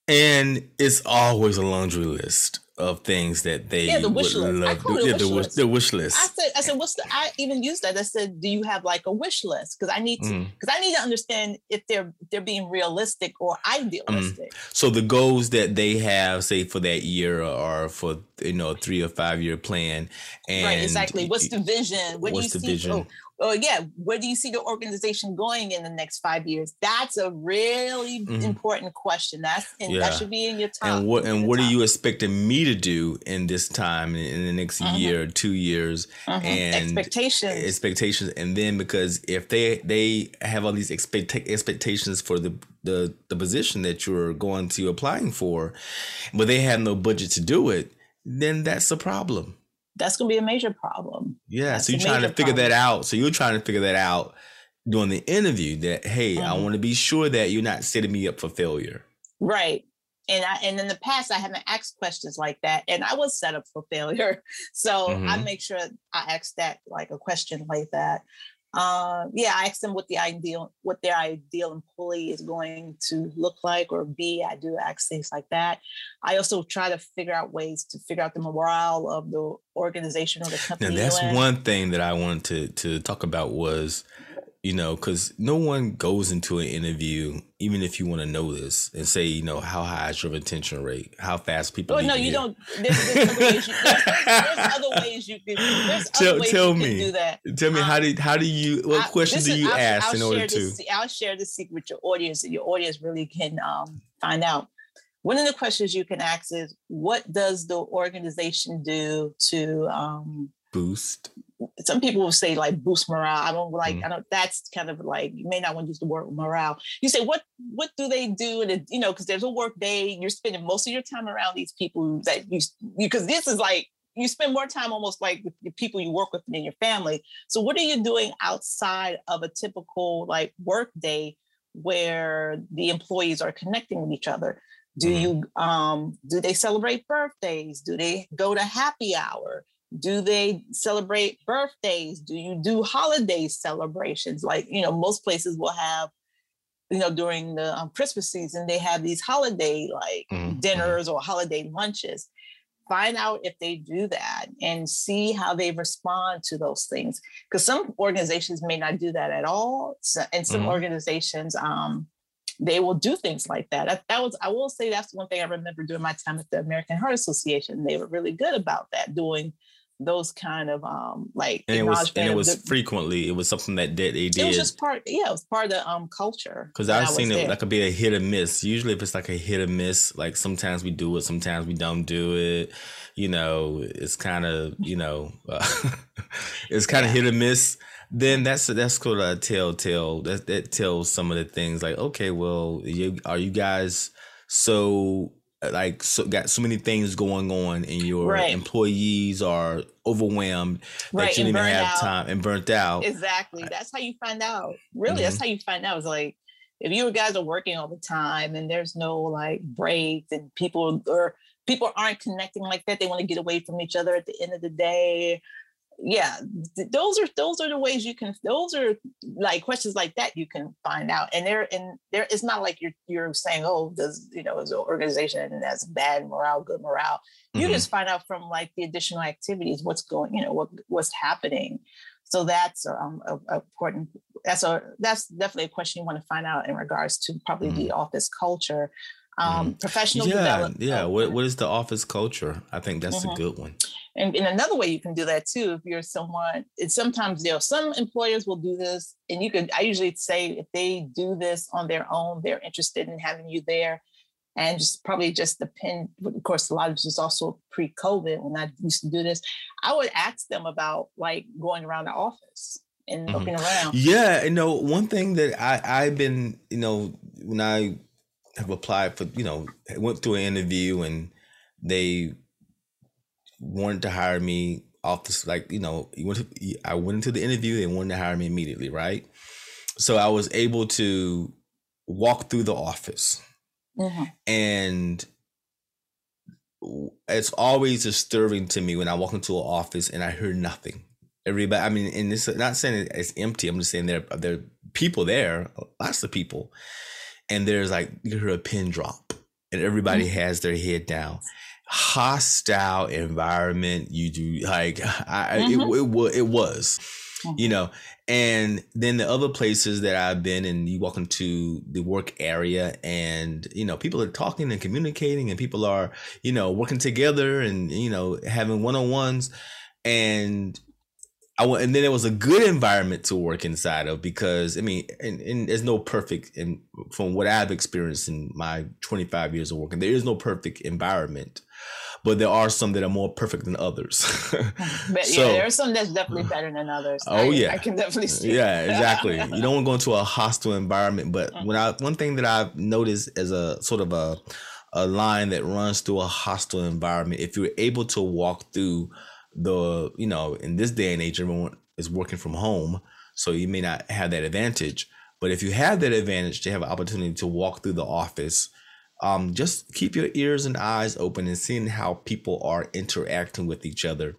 And it's always a laundry list of things that they yeah, the wish list. Love. I call it yeah, wish the, list. the wish list. I said, I said, what's the? I even used that. I said, do you have like a wish list? Because I need to, because mm. I need to understand if they're they're being realistic or idealistic. Mm. So the goals that they have, say for that year or for you know a three or five year plan, and right, exactly. What's the vision? What what's do you the see? vision? Oh, oh yeah, where do you see the organization going in the next five years? That's a really mm-hmm. important question. That's and yeah. that should be in your time. And what and what top. are you expecting me to do in this time in the next mm-hmm. year, two years, mm-hmm. and expectations, expectations, and then because if they they have all these expect expectations for the the the position that you're going to applying for, but they have no budget to do it, then that's a problem that's going to be a major problem. Yeah. That's so you're trying to figure problem. that out. So you're trying to figure that out during the interview that, hey, mm-hmm. I want to be sure that you're not setting me up for failure. Right. And I, and in the past, I haven't asked questions like that, and I was set up for failure. <laughs> So mm-hmm. I make sure I ask that like a question like that. Uh, yeah, I ask them what the ideal, what their ideal employee is going to look like or be. I do ask things like that. I also try to figure out ways to figure out the morale of the organization or the company. Now, that's one thing that I wanted to to talk about was you know, because no one goes into an interview, even if you want to know this, and say, you know, how high is your retention rate? How fast people? Oh no, you don't. There's, there's, other ways you, there's, there's, other ways you can. Tell, tell me, do that. Tell me um, how do how do you? What questions do you I'll, ask I'll in order to? This, I'll share the secret with your audience, and your audience really can um, find out. One of the questions you can ask is, what does the organization do to um, boost some people will say like boost morale. I don't like. Mm. I don't. That's kind of like you may not want to use the word morale. You say what? What do they do? And you know, because there's a work day. You're spending most of your time around these people that you because this is like you spend more time almost like with the people you work with than your family. So what are you doing outside of a typical like work day where the employees are connecting with each other? Do mm-hmm. you um do they celebrate birthdays? Do they go to happy hour? Do they celebrate birthdays? Do you do holiday celebrations? Like, you know, most places will have, you know, during the um, Christmas season, they have these holiday like mm-hmm. dinners or holiday lunches. Find out if they do that and see how they respond to those things. Because some organizations may not do that at all. So, and some mm-hmm. organizations, um, they will do things like that. that. That was, I will say, that's one thing I remember during my time at the American Heart Association. They were really good about that, doing those kind of um like and it was and it was the, frequently it was something that they did. It was just part, yeah, it was part of the um culture. Because I've seen it there. that could be a hit or miss. Usually, if it's like a hit or miss, like sometimes we do it, sometimes we don't do it. You know, it's kind of <laughs> you know, uh, <laughs> it's kind of yeah. hit or miss then that's that's called a telltale. That that tells some of the things like, okay, well, you, are you guys so like so got so many things going on and your right. employees are overwhelmed right. that you didn't even have out. time and burnt out. Exactly. That's how you find out. Really, mm-hmm. that's how you find out. It's like if you guys are working all the time and there's no like breaks and people or people aren't connecting like that, they want to get away from each other at the end of the day yeah those are those are the ways you can those are like questions like that you can find out and there and there it's not like you're you're saying oh does you know is an organization that's bad morale good morale mm-hmm. you just find out from like the additional activities what's going you know what what's happening so that's um a, a important that's a that's definitely a question you want to find out in regards to probably mm-hmm. the office culture um, mm. professional yeah, development. Yeah, what, what is the office culture? I think that's mm-hmm. a good one. And, and another way you can do that too, if you're someone, it's sometimes you know some employers will do this, and you could. I usually say if they do this on their own, they're interested in having you there, and just probably just depend. Of course, a lot of this is also pre-COVID when I used to do this. I would ask them about like going around the office and mm-hmm. looking around. Yeah, you know, one thing that I I've been, you know, when I have applied for, you know, went through an interview and they wanted to hire me off the like, you know, I went into the interview, they wanted to hire me immediately, right? So I was able to walk through the office. Mm-hmm. And it's always disturbing to me when I walk into an office and I hear nothing. Everybody, I mean, and it's not saying it's empty. I'm just saying there there are people there, lots of people, and there's like you hear a pin drop and everybody mm-hmm. has their head down hostile environment you do like I, mm-hmm. it, it, it was mm-hmm. you know and then the other places that i've been and you walk into the work area and you know people are talking and communicating and people are you know working together and you know having one-on-ones and I went, and then it was a good environment to work inside of because I mean, and, and there's no perfect, and from what I've experienced in my 25 years of working, there is no perfect environment, but there are some that are more perfect than others. <laughs> but so, yeah, there are some that's definitely better than others. Oh I, yeah, I can definitely see. Yeah, exactly. <laughs> you don't want to go into a hostile environment, but mm-hmm. when I one thing that I've noticed as a sort of a a line that runs through a hostile environment, if you're able to walk through the you know in this day and age everyone is working from home so you may not have that advantage. But if you have that advantage to have an opportunity to walk through the office. Um, just keep your ears and eyes open and seeing how people are interacting with each other.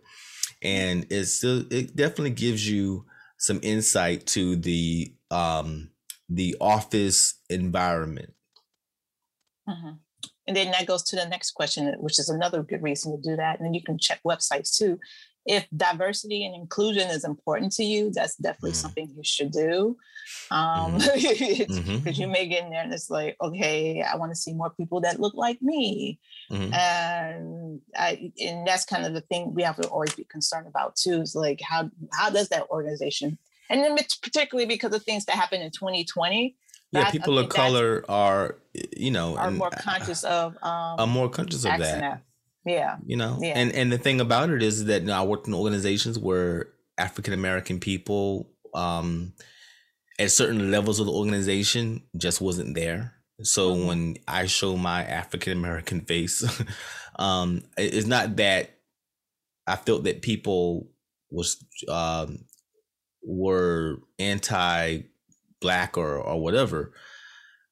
And it's still, it definitely gives you some insight to the um, the office environment. Mm-hmm. And then that goes to the next question, which is another good reason to do that. And then you can check websites too. If diversity and inclusion is important to you, that's definitely mm. something you should do. Um, <laughs> because mm-hmm. mm-hmm. you may get in there and it's like, okay, I want to see more people that look like me. Mm-hmm. And I, and that's kind of the thing we have to always be concerned about too, is like how how does that organization and then particularly because of things that happened in 2020 yeah, people of color are, you know, are more conscious of. Um, are more conscious of that. Yeah. You know, yeah. and and the thing about it is that you know, I worked in organizations where African American people, um, at certain levels of the organization, just wasn't there. So mm-hmm. when I show my African American face, <laughs> um, it's not that I felt that people was um, were anti black or or whatever,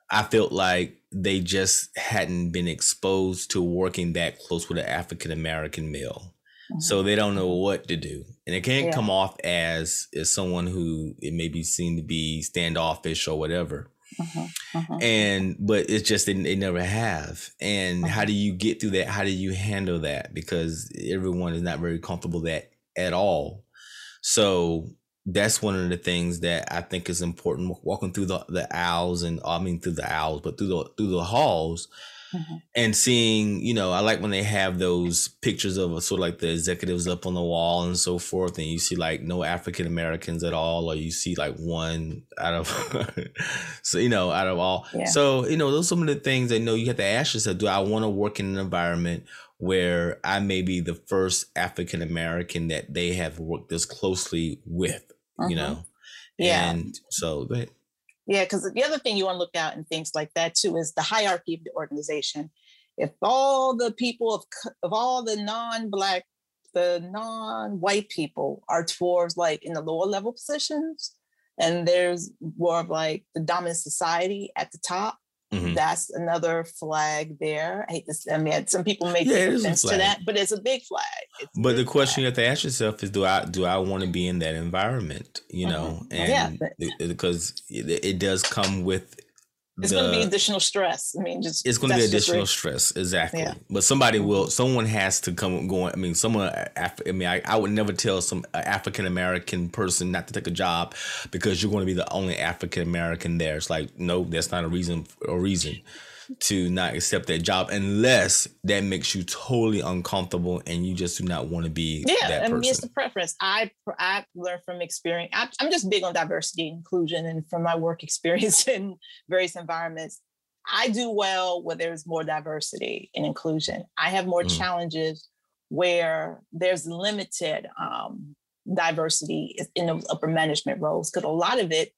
I felt like they just hadn't been exposed to working that close with an African American male. Mm-hmm. So they don't know what to do. And it can't yeah. come off as as someone who it may be seen to be standoffish or whatever. Uh-huh, uh-huh. And but it's just they, they never have. And uh-huh. how do you get through that? How do you handle that? Because everyone is not very comfortable that at all. So that's one of the things that I think is important. Walking through the, the aisles and I mean through the aisles, but through the through the halls mm-hmm. and seeing, you know, I like when they have those pictures of sort of like the executives up on the wall and so forth, and you see like no African Americans at all, or you see like one out of <laughs> so you know, out of all. Yeah. So, you know, those are some of the things I know you have to ask yourself, do I want to work in an environment where I may be the first African American that they have worked this closely with, you mm-hmm. know? Yeah. And so go ahead. Yeah, because the other thing you want to look at and things like that too is the hierarchy of the organization. If all the people of, of all the non-black, the non-white people are towards like in the lower level positions, and there's more of like the dominant society at the top, Mm-hmm. That's another flag there. I hate this. I mean, some people may yeah, take offense to that, but it's a big flag. It's but the question flag. you have to ask yourself is, do I do I want to be in that environment? You know, mm-hmm. and yeah, because it, it does come with it's going to be additional stress. I mean, just it's going to be additional stress, exactly. Yeah. But somebody will, someone has to come going. I mean, someone. Uh, I mean, I, I would never tell some uh, African American person not to take a job because you're going to be the only African American there. It's like, no, that's not a reason. A reason to not accept that job unless that makes you totally uncomfortable and you just do not want to be yeah that I mean, it's the preference. I i learned from experience I, i'm just big on diversity and inclusion and from my work <laughs> experience in various environments. I do well where there's more diversity and inclusion. I have more mm. challenges where there's limited um, diversity in the upper management roles because a lot of it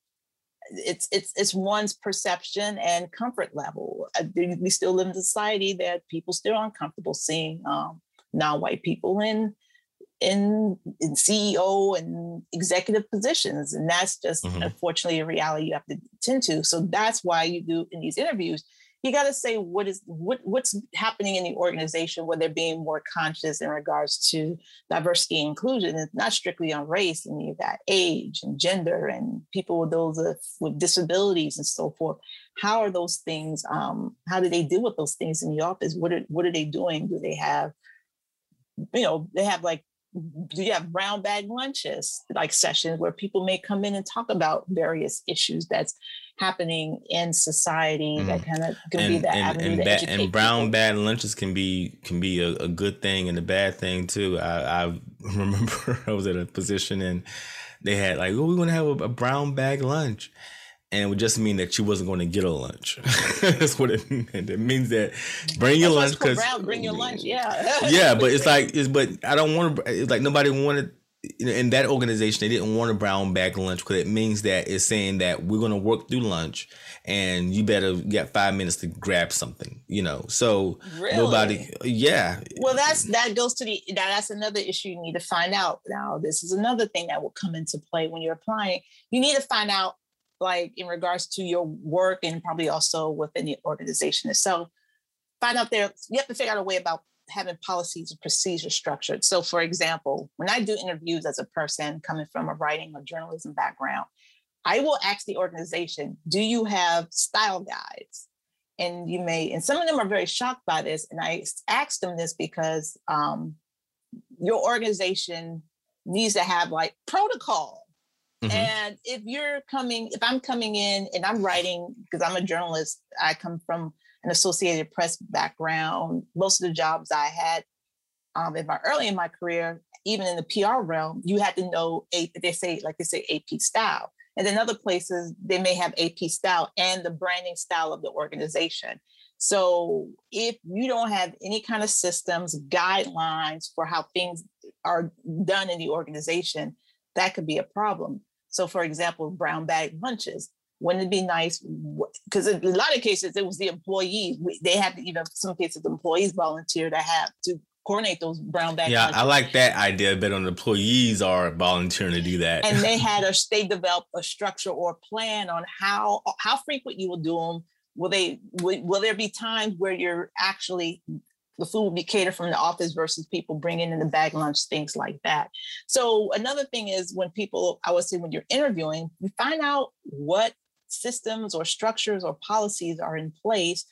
it's it's it's one's perception and comfort level. Uh, we still live in a society that people still are uncomfortable seeing um, non-white people in in in CEO and executive positions, and that's just mm-hmm. unfortunately a reality you have to tend to. So that's why you do in these interviews you got to say what is what what's happening in the organization where they're being more conscious in regards to diversity and inclusion. It's not strictly on race and you've got age and gender and people with those uh, with disabilities and so forth. How are those things um, how do they deal with those things in the office? What are what are they doing? Do they have you know they have like do you have brown bag lunches like sessions where people may come in and talk about various issues that's happening in society mm. that kind of and, be that and, avenue and, to ba- and brown people. bag lunches can be can be a, a, good thing and a bad thing too. I, I <laughs> remember I was at a position and they had like, oh, we're gonna have a, a brown bag lunch. And it would just mean that you wasn't going to get a lunch. <laughs> That's what it meant. It means that bring your lunch because bring your lunch. Yeah. yeah, but <laughs> it's like it's but I don't want to. It's like nobody wanted in that organization, they didn't want a brown bag lunch because it means that it's saying that we're going to work through lunch and you better get five minutes to grab something, you know. So really? nobody, yeah. Well, that's that goes to the that's another issue you need to find out. Now, this is another thing that will come into play when you're applying. You need to find out, like in regards to your work and probably also within the organization itself. Find out there. You have to figure out a way about having policies and procedures structured. So, for example, when I do interviews as a person coming from a writing or journalism background, I will ask the organization, do you have style guides? And you may, and some of them are very shocked by this. And I asked them this because um, your organization needs to have like protocol. Mm-hmm. And if you're coming, if I'm coming in and I'm writing, because I'm a journalist, I come from an Associated Press background. Most of the jobs I had um, in my early in my career, even in the PR realm, you had to know a they say like they say AP style. And then other places they may have AP style and the branding style of the organization. So if you don't have any kind of systems, guidelines for how things are done in the organization, that could be a problem. So for example, brown bag lunches. Wouldn't it be nice? Because in a lot of cases, it was the employees. They had to, you know, some cases, the employees volunteer to have to coordinate those brown bag. Yeah, I like that idea, but on employees are volunteering to do that. And they <laughs> had a they developed a structure or plan on how how frequent you will do them, will they will, will there be times where you're actually the food will be catered from the office versus people bringing in the bag lunch, things like that. So another thing is when people, I would say when you're interviewing, you find out what systems or structures or policies are in place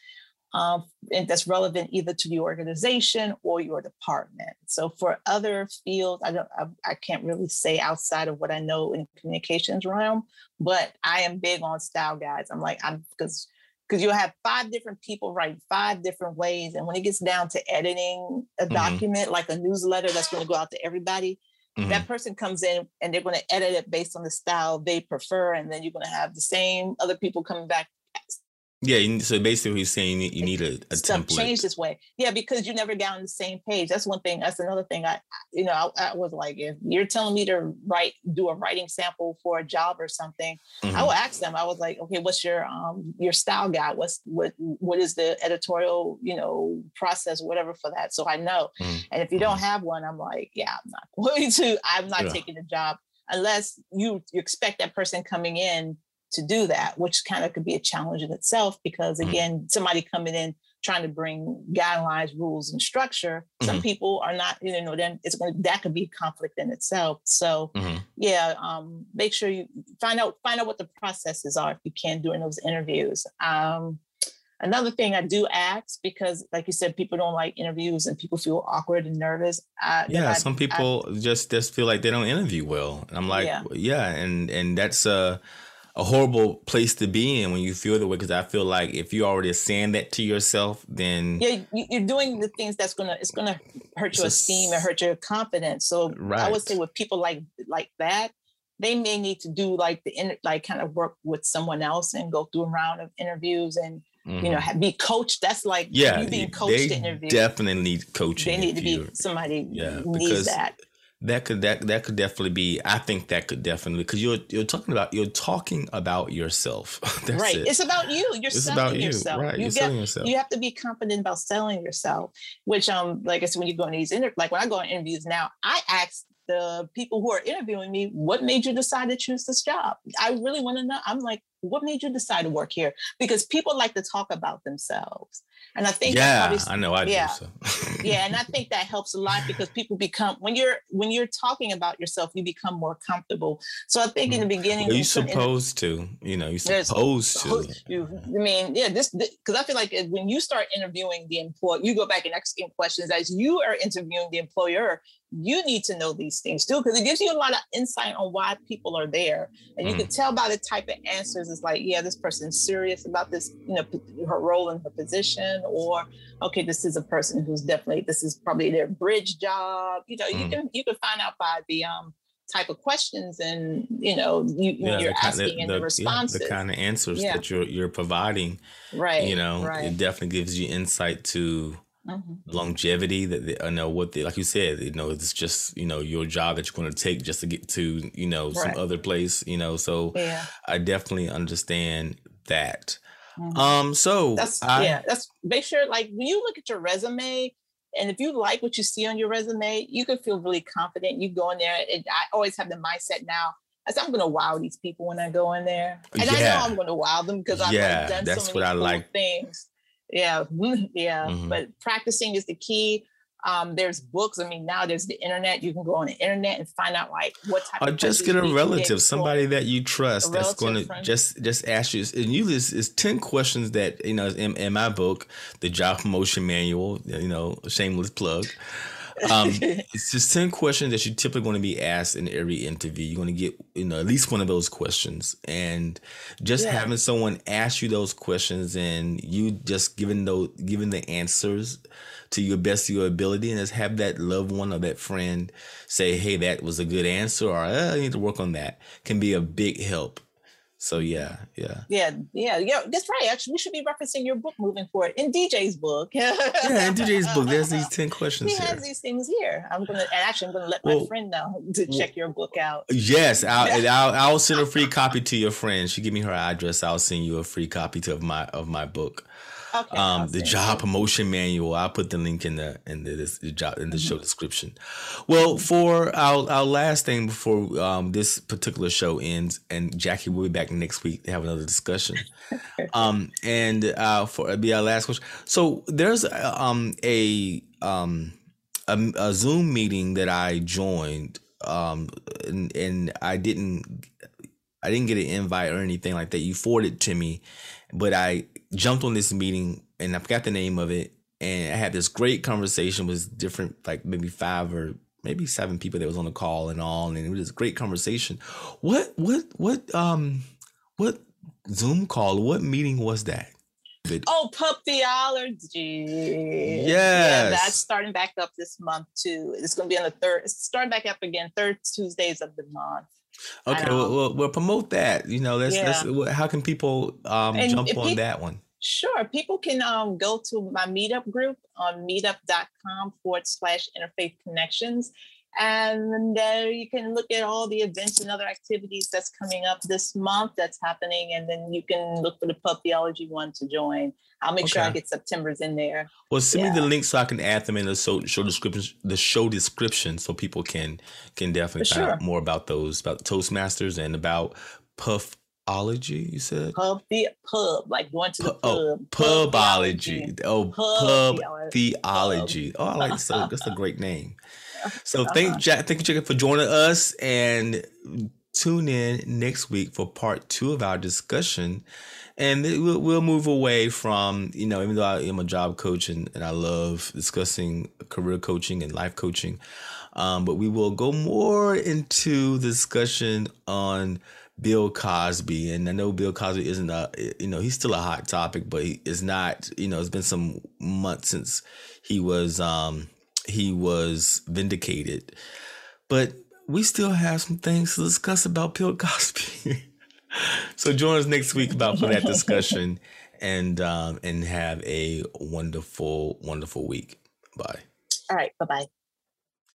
um, and that's relevant either to the organization or your department. So for other fields, I don't, I, I can't really say outside of what I know in communications realm, but I am big on style guides. I'm like, I'm because because you'll have five different people write five different ways, and when it gets down to editing a mm-hmm. document like a newsletter that's going to go out to everybody, Mm-hmm. that person comes in and they're going to edit it based on the style they prefer and then you're going to have the same other people coming back yeah, so basically, he's saying you need a, a Stuff template. Change this way, yeah, because you never got on the same page. That's one thing. That's another thing. I, you know, I, I, was like, if you're telling me to write, do a writing sample for a job or something, mm-hmm. I will ask them. I was like, okay, what's your um your style guide? What's what what is the editorial you know process, whatever for that, so I know. Mm-hmm. And if you don't mm-hmm. have one, I'm like, yeah, I'm not <laughs> going to. I'm not yeah. taking the job unless you you expect that person coming in to do that, which kind of could be a challenge in itself because mm-hmm. again, mm-hmm. somebody coming in trying to bring guidelines, rules, and structure. Mm-hmm. Some people are not, you know, then it's going to that could be conflict in itself. So mm-hmm. yeah, um, make sure you find out find out what the processes are if you can during those interviews. Um, another thing I do ask because, like you said, people don't like interviews and people feel awkward and nervous. I, yeah, I, some people I, just just feel like they don't interview well. And I'm like, yeah, yeah and and that's uh a horrible place to be in when you feel the way because I feel like if you already saying that to yourself, then yeah, you're doing the things that's gonna it's gonna hurt your esteem and hurt your confidence. So right. I would say with people like like that, they may need to do like the like kind of work with someone else and go through a round of interviews and mm-hmm. you know mm-hmm. be coached. That's like yeah, you being coached they to interview. Definitely need coaching. They need to be somebody yeah, needs that that could that that could definitely be. I think that could definitely because you're you're talking about you're talking about yourself. <laughs> right. It. It's about you. You're it's selling you. yourself. Right. You you're get, selling yourself. You have to be confident about selling yourself. Which um, like I said, when you go in these inter- like when I go on interviews now, I ask the people who are interviewing me, what made you decide to choose this job? I really want to know. I'm like, what made you decide to work here? Because people like to talk about themselves. And I think yeah, probably, I know I yeah, do. So. <laughs> yeah, and I think that helps a lot because people become when you're when you're talking about yourself, you become more comfortable. So I think in the mm. beginning, you're supposed to, you know, you're supposed to. You, I mean, yeah, this because I feel like when you start interviewing the employer, you go back and asking questions as you are interviewing the employer you need to know these things too because it gives you a lot of insight on why people are there and you mm. can tell by the type of answers it's like yeah this person's serious about this you know her role in her position or okay this is a person who's definitely this is probably their bridge job you know mm. you can you can find out by the um type of questions and you know you, yeah, you're asking and the, the responses yeah, the kind of answers yeah. that you're you're providing right you know right. it definitely gives you insight to mm-hmm. longevity that they, I know what they like you said you know it's just you know your job that you're going to take just to get to you know right. some other place you know so. I definitely understand that mm-hmm. um so that's I, yeah that's make sure like when you look at your resume and if you like what you see on your resume you can feel really confident you go in there and I always have the mindset now I said, I'm going to wow these people when I go in there. And yeah. I know I'm going to wow them because I've yeah, done that's so many what I cool like. things yeah <laughs> yeah mm-hmm. but practicing is the key um, there's books. I mean, now there's the internet. You can go on the internet and find out like what type. Or just get a relative, somebody that you trust, that's going to just just ask you. And you is is ten questions that you know in, in my book, the job promotion manual. You know, shameless plug. Um, <laughs> it's just 10 questions that you typically going to be asked in every interview. You're going to get, you know, at least one of those questions. And just yeah. having someone ask you those questions and you just giving those, giving the answers to your best of your ability and just have that loved one or that friend say, hey, that was a good answer or oh, I need to work on that can be a big help so yeah, yeah. Yeah, yeah, yeah. That's right. Actually, we should be referencing your book moving forward in DJ's book. <laughs> yeah, in DJ's book, there's these ten questions. He here. has these things here. I'm gonna and actually I'm gonna let well, my friend know to well, check your book out. Yes, I'll, <laughs> I'll, I'll send a free copy to your friend. She give me her address. I'll send you a free copy to, of my of my book. Okay, um, the job promotion manual. I'll put the link in the in the, this, the job in the mm-hmm. show description. Well, for our our last thing before um, this particular show ends, and Jackie will be back next week to have another discussion. <laughs> um, and uh, for it'll be our last question. So there's um a um a, a Zoom meeting that I joined um and, and I didn't I didn't get an invite or anything like that. You forwarded to me, but I jumped on this meeting and I forgot the name of it. And I had this great conversation with different, like maybe five or maybe seven people that was on the call and all, and it was a great conversation. What what what um what Zoom call? What meeting was that? Oh, pub theology. Yes. Yeah, that's starting back up this month too. It's going to be on the third, starting back up again, third Tuesdays of the month. Okay, well, well, well, promote that. You know, let's, yeah. let's how can people um, jump on that one? Sure. People can um, go to my meetup group on meetup.com forward slash interfaith connections. Um, and there you can look at all the events and other activities that's coming up this month that's happening. And then you can look for the Pub Theology one to join. I'll make okay. sure I get September's in there. Well, send yeah. me the link so I can add them in the show, show description. The show description, so people can can definitely for find sure. out more about those, about Toastmasters and about Puffology. You said pub the pub, like going to the oh, pub. Pubology. Oh, pub, pub theology. Oh, I like so. That's a <laughs> great name. So uh-huh. thank Jack, thank you, Jack, for joining us, and tune in next week for part two of our discussion. And we'll, we'll move away from you know, even though I am a job coach and, and I love discussing career coaching and life coaching, um, but we will go more into the discussion on Bill Cosby. And I know Bill Cosby isn't a, you know, he's still a hot topic, but he is not, you know, it's been some months since he was, um, he was vindicated. But we still have some things to discuss about Bill Cosby. <laughs> so join us next week about for that discussion <laughs> and um, and have a wonderful, wonderful week. Bye. All right. Bye bye.